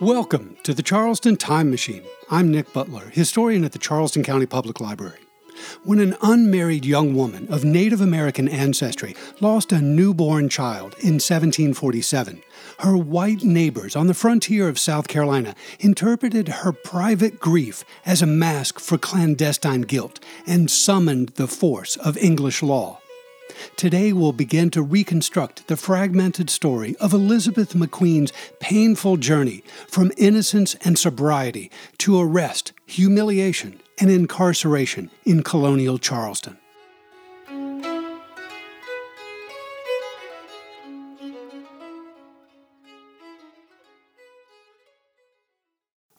Welcome to the Charleston Time Machine. I'm Nick Butler, historian at the Charleston County Public Library. When an unmarried young woman of Native American ancestry lost a newborn child in 1747, her white neighbors on the frontier of South Carolina interpreted her private grief as a mask for clandestine guilt and summoned the force of English law. Today we'll begin to reconstruct the fragmented story of Elizabeth McQueen's painful journey from innocence and sobriety to arrest, humiliation, and incarceration in colonial Charleston.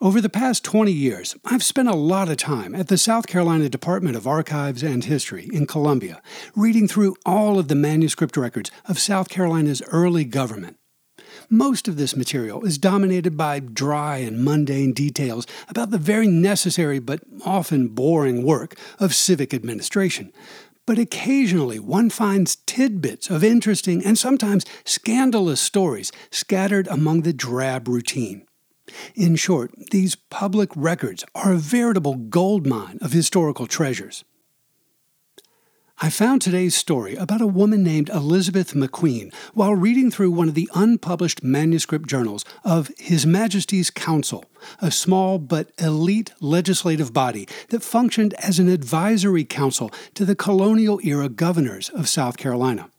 Over the past 20 years, I've spent a lot of time at the South Carolina Department of Archives and History in Columbia, reading through all of the manuscript records of South Carolina's early government. Most of this material is dominated by dry and mundane details about the very necessary but often boring work of civic administration. But occasionally one finds tidbits of interesting and sometimes scandalous stories scattered among the drab routine. In short, these public records are a veritable goldmine of historical treasures. I found today's story about a woman named Elizabeth McQueen while reading through one of the unpublished manuscript journals of His Majesty's Council, a small but elite legislative body that functioned as an advisory council to the colonial era governors of South Carolina.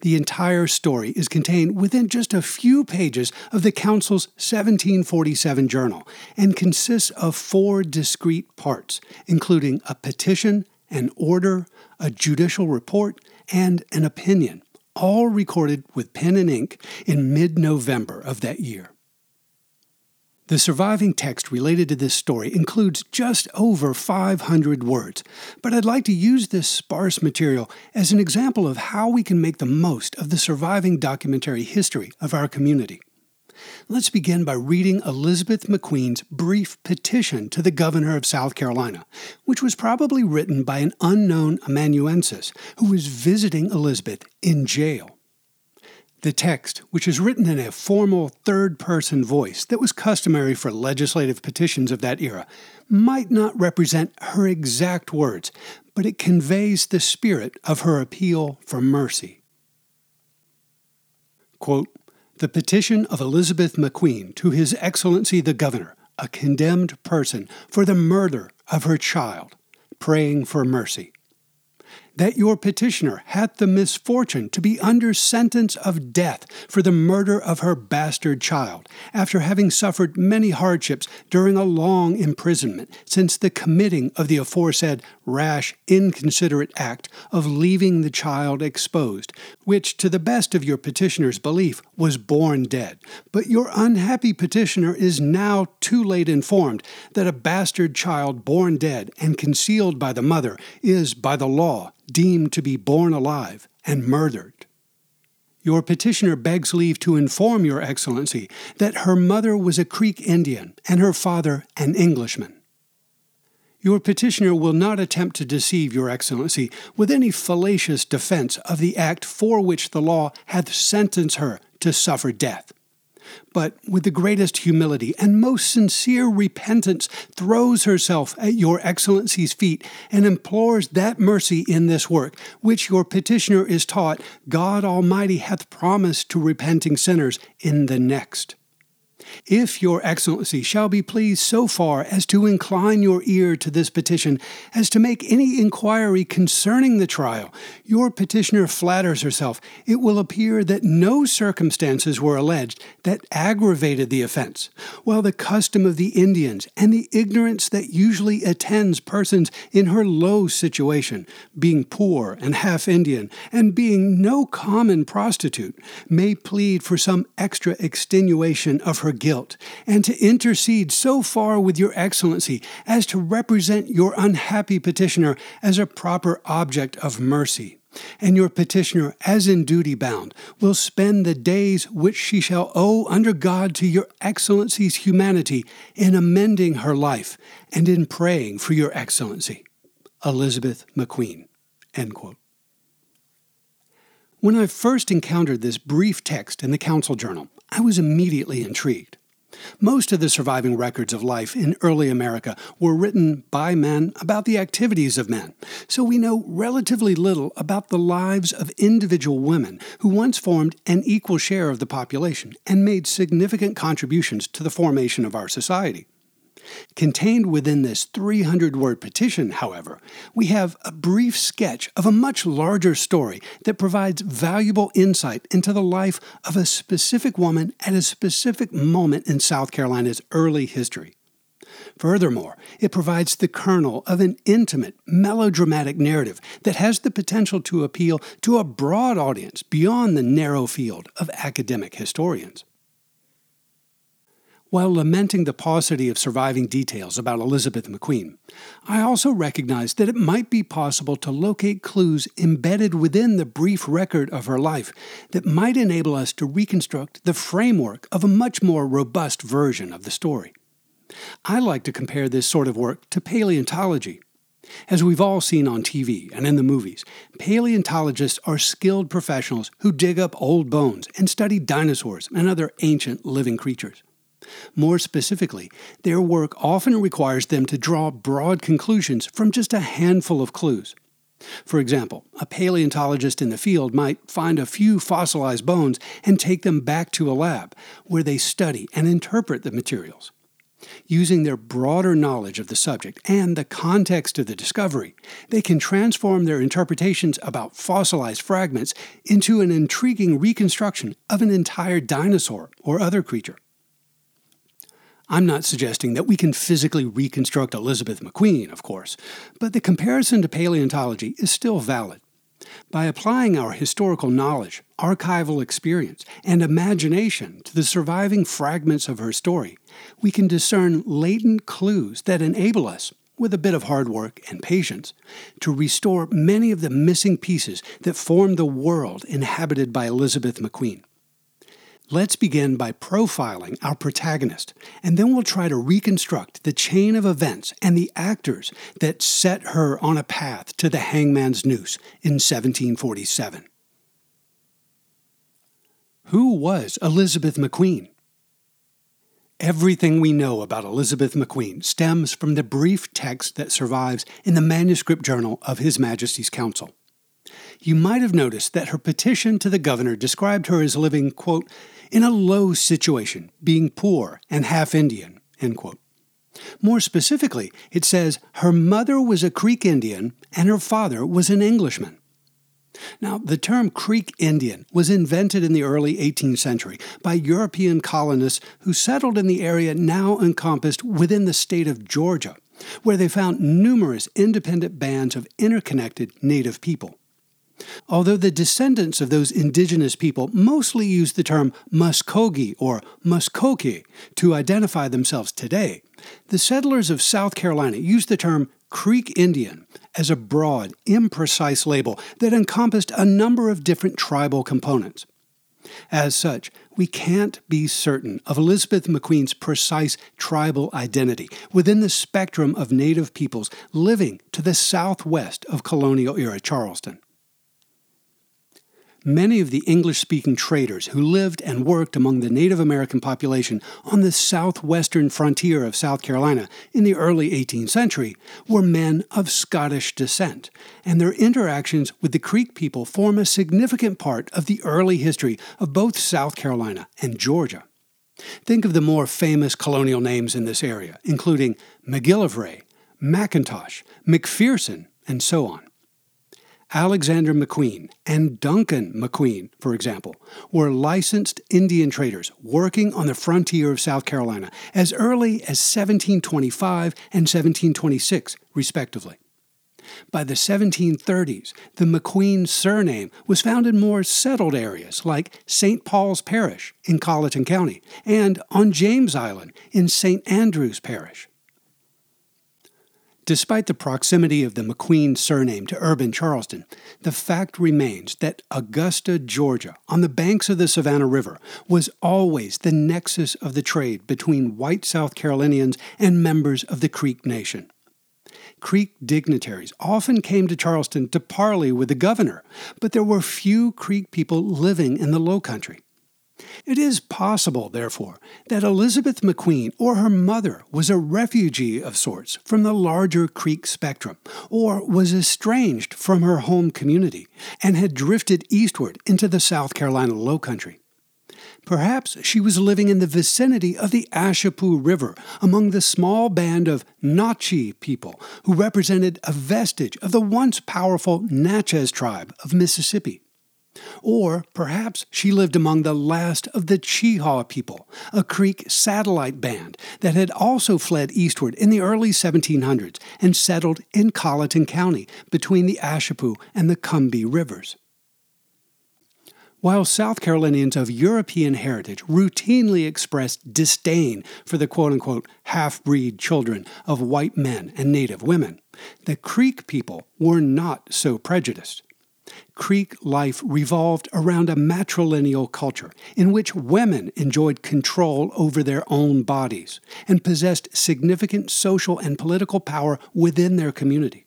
The entire story is contained within just a few pages of the Council's 1747 journal and consists of four discrete parts, including a petition, an order, a judicial report, and an opinion, all recorded with pen and ink in mid November of that year. The surviving text related to this story includes just over 500 words, but I'd like to use this sparse material as an example of how we can make the most of the surviving documentary history of our community. Let's begin by reading Elizabeth McQueen's brief petition to the governor of South Carolina, which was probably written by an unknown amanuensis who was visiting Elizabeth in jail. The text, which is written in a formal third person voice that was customary for legislative petitions of that era, might not represent her exact words, but it conveys the spirit of her appeal for mercy. Quote, the petition of Elizabeth McQueen to His Excellency the Governor, a condemned person, for the murder of her child, praying for mercy that your petitioner hath the misfortune to be under sentence of death for the murder of her bastard child, after having suffered many hardships during a long imprisonment since the committing of the aforesaid rash, inconsiderate act of leaving the child exposed, which, to the best of your petitioner's belief, was born dead. But your unhappy petitioner is now too late informed that a bastard child born dead and concealed by the mother is, by the law, deemed to be born alive and murdered. Your petitioner begs leave to inform Your Excellency that her mother was a Creek Indian and her father an Englishman. Your petitioner will not attempt to deceive Your Excellency with any fallacious defense of the act for which the law hath sentenced her to suffer death but with the greatest humility and most sincere repentance throws herself at your Excellency's feet and implores that mercy in this work, which your petitioner is taught God Almighty hath promised to repenting sinners in the next. If your excellency shall be pleased so far as to incline your ear to this petition, as to make any inquiry concerning the trial, your petitioner flatters herself. It will appear that no circumstances were alleged that aggravated the offense, while the custom of the Indians and the ignorance that usually attends persons in her low situation, being poor and half Indian, and being no common prostitute, may plead for some extra extenuation of her guilt, and to intercede so far with your excellency as to represent your unhappy petitioner as a proper object of mercy. And your petitioner, as in duty bound, will spend the days which she shall owe under God to your excellency's humanity in amending her life and in praying for your excellency. Elizabeth McQueen. When I first encountered this brief text in the Council Journal, I was immediately intrigued. Most of the surviving records of life in early America were written by men about the activities of men, so we know relatively little about the lives of individual women who once formed an equal share of the population and made significant contributions to the formation of our society. Contained within this 300 word petition, however, we have a brief sketch of a much larger story that provides valuable insight into the life of a specific woman at a specific moment in South Carolina's early history. Furthermore, it provides the kernel of an intimate, melodramatic narrative that has the potential to appeal to a broad audience beyond the narrow field of academic historians. While lamenting the paucity of surviving details about Elizabeth McQueen, I also recognize that it might be possible to locate clues embedded within the brief record of her life that might enable us to reconstruct the framework of a much more robust version of the story. I like to compare this sort of work to paleontology. As we've all seen on TV and in the movies, paleontologists are skilled professionals who dig up old bones and study dinosaurs and other ancient living creatures. More specifically, their work often requires them to draw broad conclusions from just a handful of clues. For example, a paleontologist in the field might find a few fossilized bones and take them back to a lab where they study and interpret the materials. Using their broader knowledge of the subject and the context of the discovery, they can transform their interpretations about fossilized fragments into an intriguing reconstruction of an entire dinosaur or other creature. I'm not suggesting that we can physically reconstruct Elizabeth McQueen, of course, but the comparison to paleontology is still valid. By applying our historical knowledge, archival experience, and imagination to the surviving fragments of her story, we can discern latent clues that enable us, with a bit of hard work and patience, to restore many of the missing pieces that form the world inhabited by Elizabeth McQueen. Let's begin by profiling our protagonist, and then we'll try to reconstruct the chain of events and the actors that set her on a path to the hangman's noose in 1747. Who was Elizabeth McQueen? Everything we know about Elizabeth McQueen stems from the brief text that survives in the manuscript journal of His Majesty's Council. You might have noticed that her petition to the governor described her as living, quote, in a low situation, being poor and half Indian. More specifically, it says her mother was a Creek Indian and her father was an Englishman. Now, the term Creek Indian was invented in the early 18th century by European colonists who settled in the area now encompassed within the state of Georgia, where they found numerous independent bands of interconnected native people. Although the descendants of those indigenous people mostly use the term Muskogee or Muskoki to identify themselves today, the settlers of South Carolina used the term Creek Indian as a broad, imprecise label that encompassed a number of different tribal components. As such, we can't be certain of Elizabeth McQueen's precise tribal identity within the spectrum of Native peoples living to the southwest of colonial era Charleston. Many of the English speaking traders who lived and worked among the Native American population on the southwestern frontier of South Carolina in the early 18th century were men of Scottish descent, and their interactions with the Creek people form a significant part of the early history of both South Carolina and Georgia. Think of the more famous colonial names in this area, including McGillivray, McIntosh, McPherson, and so on. Alexander McQueen and Duncan McQueen, for example, were licensed Indian traders working on the frontier of South Carolina as early as 1725 and 1726, respectively. By the 1730s, the McQueen surname was found in more settled areas like St. Paul's Parish in Colleton County and on James Island in St. Andrews Parish. Despite the proximity of the McQueen surname to urban Charleston, the fact remains that Augusta, Georgia, on the banks of the Savannah River, was always the nexus of the trade between white South Carolinians and members of the Creek Nation. Creek dignitaries often came to Charleston to parley with the governor, but there were few Creek people living in the Low Country. It is possible, therefore, that Elizabeth McQueen or her mother was a refugee of sorts from the larger Creek spectrum, or was estranged from her home community and had drifted eastward into the South Carolina Low Country. Perhaps she was living in the vicinity of the Ashepoo River among the small band of Notchee people who represented a vestige of the once powerful Natchez tribe of Mississippi. Or perhaps she lived among the last of the Chehaw people, a Creek satellite band that had also fled eastward in the early 1700s and settled in Colleton County between the Ashepoo and the Combahee rivers. While South Carolinians of European heritage routinely expressed disdain for the quote unquote half breed children of white men and native women, the Creek people were not so prejudiced. Creek life revolved around a matrilineal culture in which women enjoyed control over their own bodies and possessed significant social and political power within their community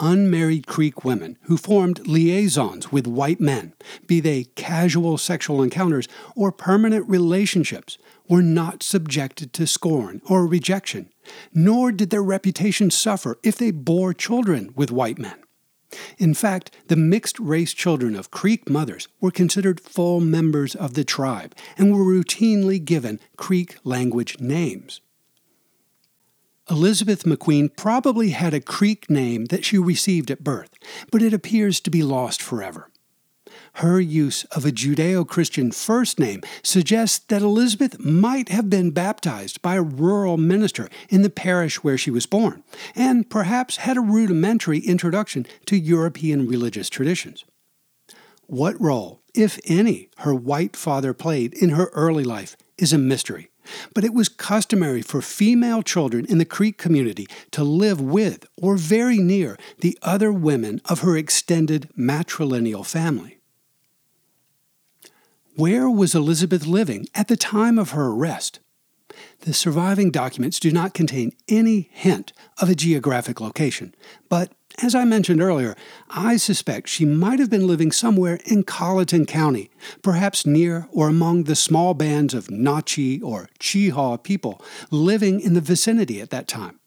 unmarried Creek women who formed liaisons with white men, be they casual sexual encounters or permanent relationships, were not subjected to scorn or rejection, nor did their reputation suffer if they bore children with white men. In fact, the mixed race children of Creek mothers were considered full members of the tribe and were routinely given Creek language names. Elizabeth McQueen probably had a Creek name that she received at birth, but it appears to be lost forever. Her use of a Judeo Christian first name suggests that Elizabeth might have been baptized by a rural minister in the parish where she was born, and perhaps had a rudimentary introduction to European religious traditions. What role, if any, her white father played in her early life is a mystery. But it was customary for female children in the Creek community to live with or very near the other women of her extended matrilineal family. Where was Elizabeth living at the time of her arrest? The surviving documents do not contain any hint of a geographic location, but as I mentioned earlier, I suspect she might have been living somewhere in Colleton County, perhaps near or among the small bands of Notchee or Chehaw people living in the vicinity at that time.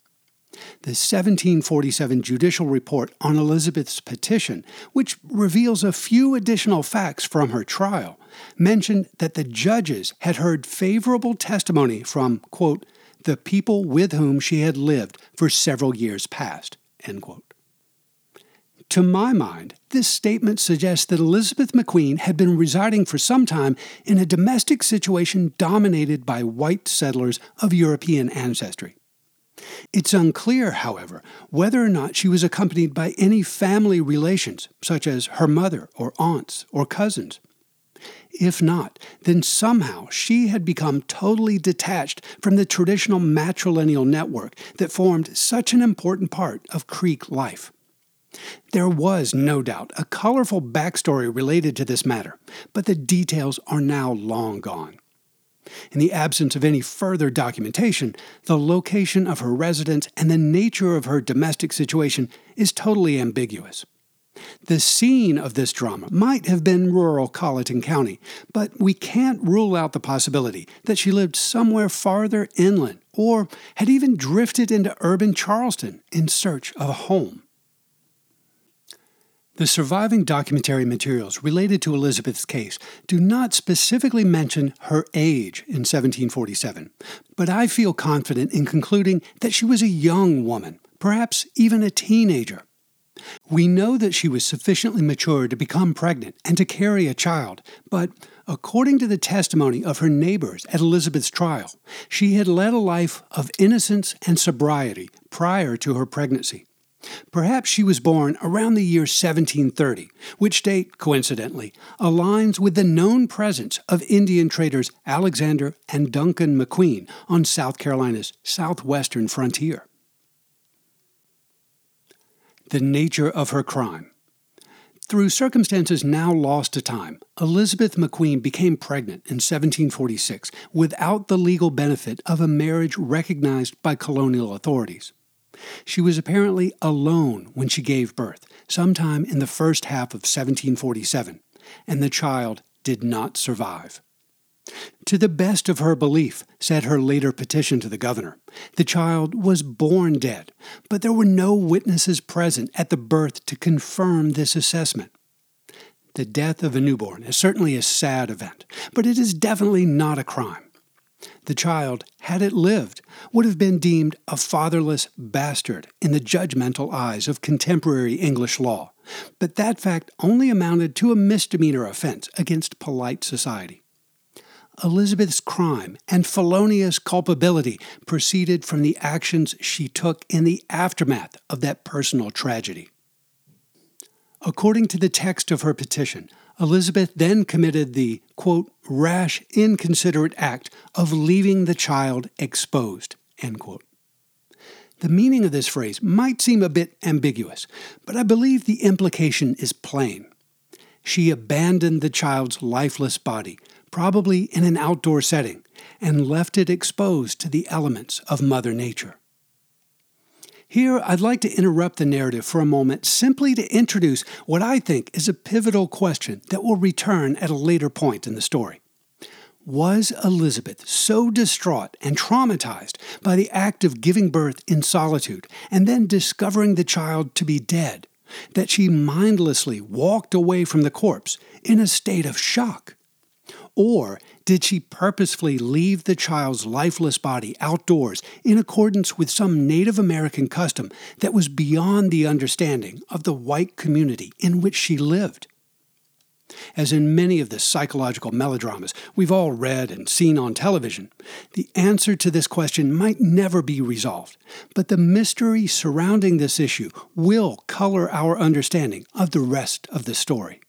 The 1747 judicial report on Elizabeth's petition, which reveals a few additional facts from her trial, mentioned that the judges had heard favorable testimony from, quote, the people with whom she had lived for several years past, end quote. To my mind, this statement suggests that Elizabeth McQueen had been residing for some time in a domestic situation dominated by white settlers of European ancestry. It's unclear, however, whether or not she was accompanied by any family relations, such as her mother or aunts or cousins. If not, then somehow she had become totally detached from the traditional matrilineal network that formed such an important part of Creek life. There was, no doubt, a colorful backstory related to this matter, but the details are now long gone. In the absence of any further documentation, the location of her residence and the nature of her domestic situation is totally ambiguous. The scene of this drama might have been rural Colleton County, but we can't rule out the possibility that she lived somewhere farther inland or had even drifted into urban Charleston in search of a home. The surviving documentary materials related to Elizabeth's case do not specifically mention her age in 1747, but I feel confident in concluding that she was a young woman, perhaps even a teenager. We know that she was sufficiently mature to become pregnant and to carry a child, but according to the testimony of her neighbors at Elizabeth's trial, she had led a life of innocence and sobriety prior to her pregnancy. Perhaps she was born around the year 1730, which date, coincidentally, aligns with the known presence of Indian traders Alexander and Duncan McQueen on South Carolina's southwestern frontier. The nature of her crime. Through circumstances now lost to time, Elizabeth McQueen became pregnant in 1746 without the legal benefit of a marriage recognized by colonial authorities. She was apparently alone when she gave birth, sometime in the first half of 1747, and the child did not survive. To the best of her belief, said her later petition to the governor, the child was born dead, but there were no witnesses present at the birth to confirm this assessment. The death of a newborn is certainly a sad event, but it is definitely not a crime. The child, had it lived, would have been deemed a fatherless bastard in the judgmental eyes of contemporary English law, but that fact only amounted to a misdemeanor offense against polite society. Elizabeth's crime and felonious culpability proceeded from the actions she took in the aftermath of that personal tragedy. According to the text of her petition, Elizabeth then committed the, quote, rash, inconsiderate act of leaving the child exposed, end quote. The meaning of this phrase might seem a bit ambiguous, but I believe the implication is plain. She abandoned the child's lifeless body, probably in an outdoor setting, and left it exposed to the elements of Mother Nature. Here, I'd like to interrupt the narrative for a moment simply to introduce what I think is a pivotal question that will return at a later point in the story. Was Elizabeth so distraught and traumatized by the act of giving birth in solitude and then discovering the child to be dead that she mindlessly walked away from the corpse in a state of shock? Or did she purposefully leave the child's lifeless body outdoors in accordance with some Native American custom that was beyond the understanding of the white community in which she lived? As in many of the psychological melodramas we've all read and seen on television, the answer to this question might never be resolved, but the mystery surrounding this issue will color our understanding of the rest of the story.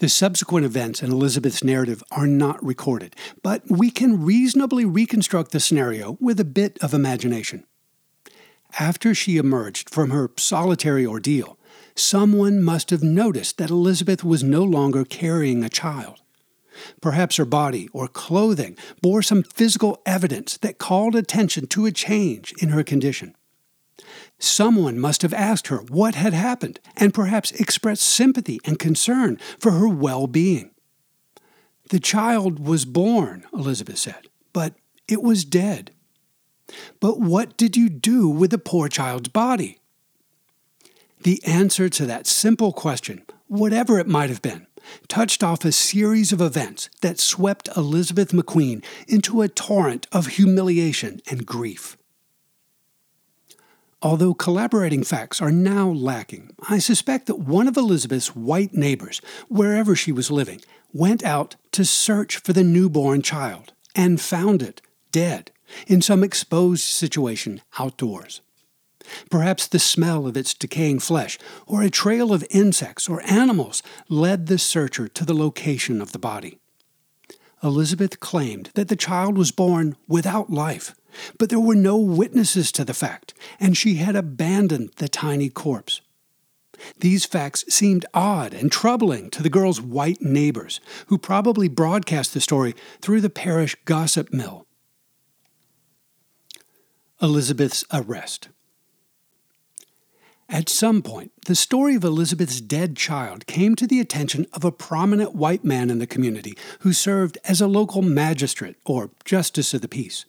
The subsequent events in Elizabeth's narrative are not recorded, but we can reasonably reconstruct the scenario with a bit of imagination. After she emerged from her solitary ordeal, someone must have noticed that Elizabeth was no longer carrying a child. Perhaps her body or clothing bore some physical evidence that called attention to a change in her condition. Someone must have asked her what had happened and perhaps expressed sympathy and concern for her well being. The child was born, Elizabeth said, but it was dead. But what did you do with the poor child's body? The answer to that simple question, whatever it might have been, touched off a series of events that swept Elizabeth McQueen into a torrent of humiliation and grief. Although collaborating facts are now lacking, I suspect that one of Elizabeth's white neighbors, wherever she was living, went out to search for the newborn child and found it dead in some exposed situation outdoors. Perhaps the smell of its decaying flesh, or a trail of insects or animals, led the searcher to the location of the body. Elizabeth claimed that the child was born without life, but there were no witnesses to the fact, and she had abandoned the tiny corpse. These facts seemed odd and troubling to the girl's white neighbors, who probably broadcast the story through the parish gossip mill. Elizabeth's arrest. At some point, the story of Elizabeth's dead child came to the attention of a prominent white man in the community who served as a local magistrate or justice of the peace.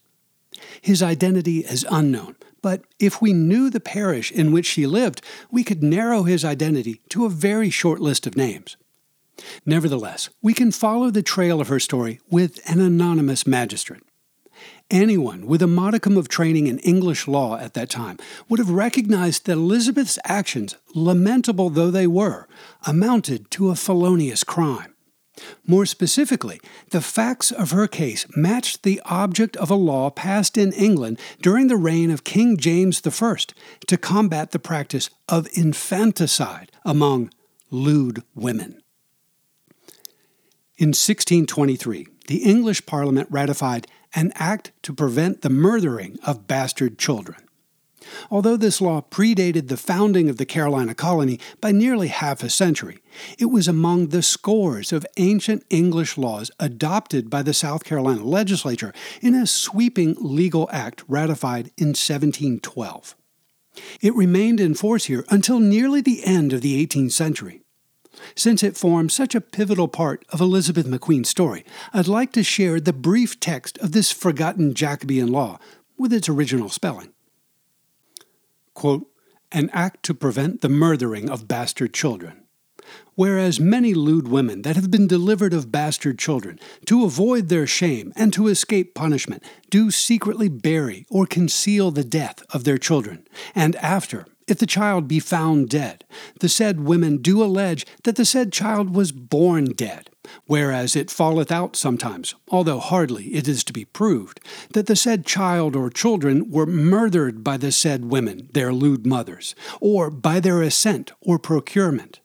His identity is unknown, but if we knew the parish in which she lived, we could narrow his identity to a very short list of names. Nevertheless, we can follow the trail of her story with an anonymous magistrate. Anyone with a modicum of training in English law at that time would have recognized that Elizabeth's actions, lamentable though they were, amounted to a felonious crime. More specifically, the facts of her case matched the object of a law passed in England during the reign of King James I to combat the practice of infanticide among lewd women. In 1623, the English Parliament ratified an act to prevent the murdering of bastard children. Although this law predated the founding of the Carolina colony by nearly half a century, it was among the scores of ancient English laws adopted by the South Carolina legislature in a sweeping legal act ratified in 1712. It remained in force here until nearly the end of the 18th century. Since it forms such a pivotal part of Elizabeth McQueen's story, I'd like to share the brief text of this forgotten Jacobean law with its original spelling. Quote, An act to prevent the murthering of bastard children. Whereas many lewd women that have been delivered of bastard children, to avoid their shame and to escape punishment, do secretly bury or conceal the death of their children, and after, if the child be found dead, the said women do allege that the said child was born dead, whereas it falleth out sometimes, although hardly it is to be proved, that the said child or children were murdered by the said women, their lewd mothers, or by their assent or procurement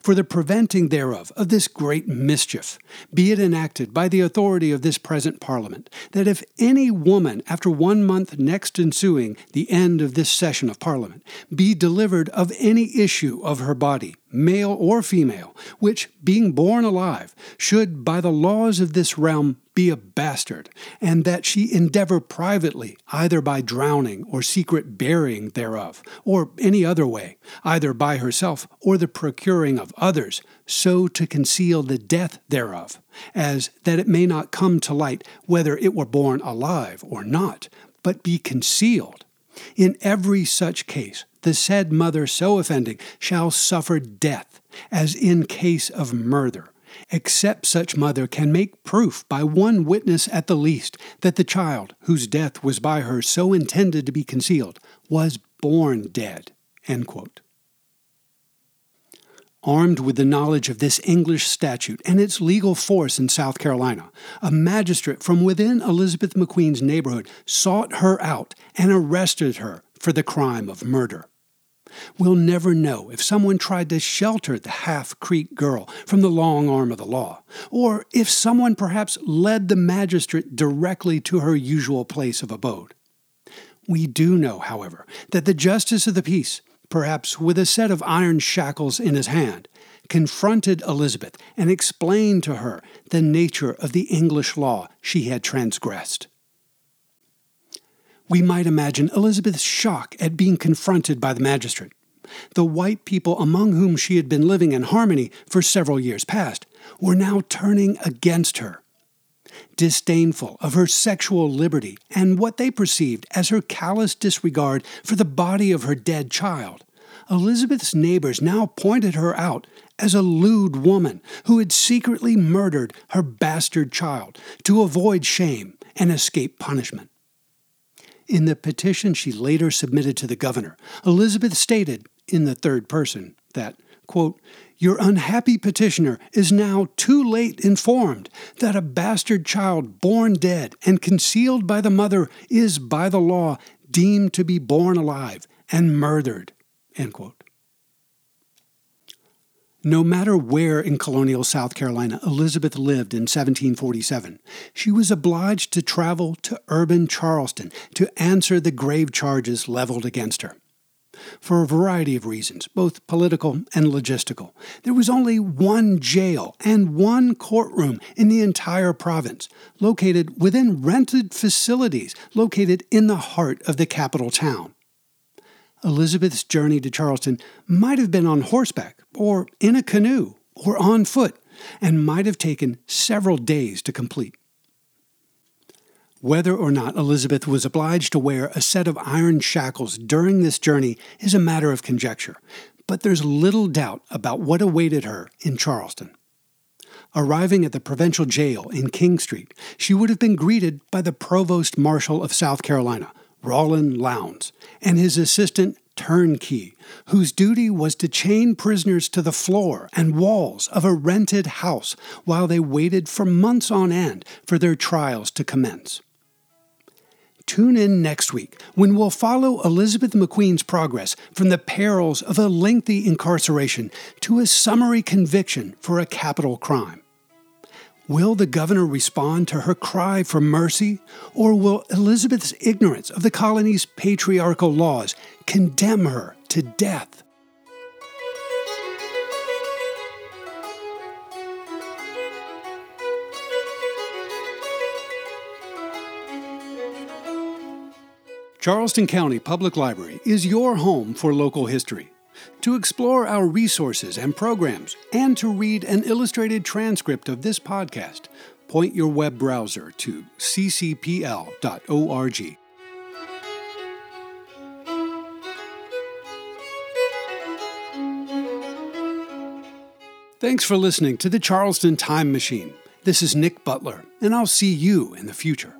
for the preventing thereof of this great mischief, be it enacted by the authority of this present Parliament, that if any woman, after one month next ensuing the end of this session of Parliament, be delivered of any issue of her body, male or female, which, being born alive, should by the laws of this realm be a bastard, and that she endeavor privately, either by drowning or secret burying thereof, or any other way, either by herself or the procuring of others, so to conceal the death thereof, as that it may not come to light whether it were born alive or not, but be concealed. In every such case, the said mother so offending shall suffer death, as in case of murder, except such mother can make proof by one witness at the least that the child, whose death was by her so intended to be concealed, was born dead. Armed with the knowledge of this English statute and its legal force in South Carolina, a magistrate from within Elizabeth McQueen's neighborhood sought her out and arrested her for the crime of murder. We'll never know if someone tried to shelter the half Creek girl from the long arm of the law, or if someone perhaps led the magistrate directly to her usual place of abode. We do know, however, that the justice of the peace, perhaps with a set of iron shackles in his hand, confronted Elizabeth and explained to her the nature of the English law she had transgressed. We might imagine Elizabeth's shock at being confronted by the magistrate. The white people among whom she had been living in harmony for several years past were now turning against her. Disdainful of her sexual liberty and what they perceived as her callous disregard for the body of her dead child, Elizabeth's neighbors now pointed her out as a lewd woman who had secretly murdered her bastard child to avoid shame and escape punishment. In the petition she later submitted to the governor, Elizabeth stated, in the third person, that, quote, Your unhappy petitioner is now too late informed that a bastard child born dead and concealed by the mother is, by the law, deemed to be born alive and murdered. End quote. No matter where in colonial South Carolina Elizabeth lived in 1747, she was obliged to travel to urban Charleston to answer the grave charges leveled against her. For a variety of reasons, both political and logistical, there was only one jail and one courtroom in the entire province, located within rented facilities located in the heart of the capital town. Elizabeth's journey to Charleston might have been on horseback, or in a canoe, or on foot, and might have taken several days to complete. Whether or not Elizabeth was obliged to wear a set of iron shackles during this journey is a matter of conjecture, but there's little doubt about what awaited her in Charleston. Arriving at the provincial jail in King Street, she would have been greeted by the Provost Marshal of South Carolina, Rawlins Lowndes, and his assistant turnkey, whose duty was to chain prisoners to the floor and walls of a rented house while they waited for months on end for their trials to commence. Tune in next week when we'll follow Elizabeth McQueen's progress from the perils of a lengthy incarceration to a summary conviction for a capital crime. Will the governor respond to her cry for mercy, or will Elizabeth's ignorance of the colony's patriarchal laws condemn her to death? Charleston County Public Library is your home for local history. To explore our resources and programs, and to read an illustrated transcript of this podcast, point your web browser to ccpl.org. Thanks for listening to the Charleston Time Machine. This is Nick Butler, and I'll see you in the future.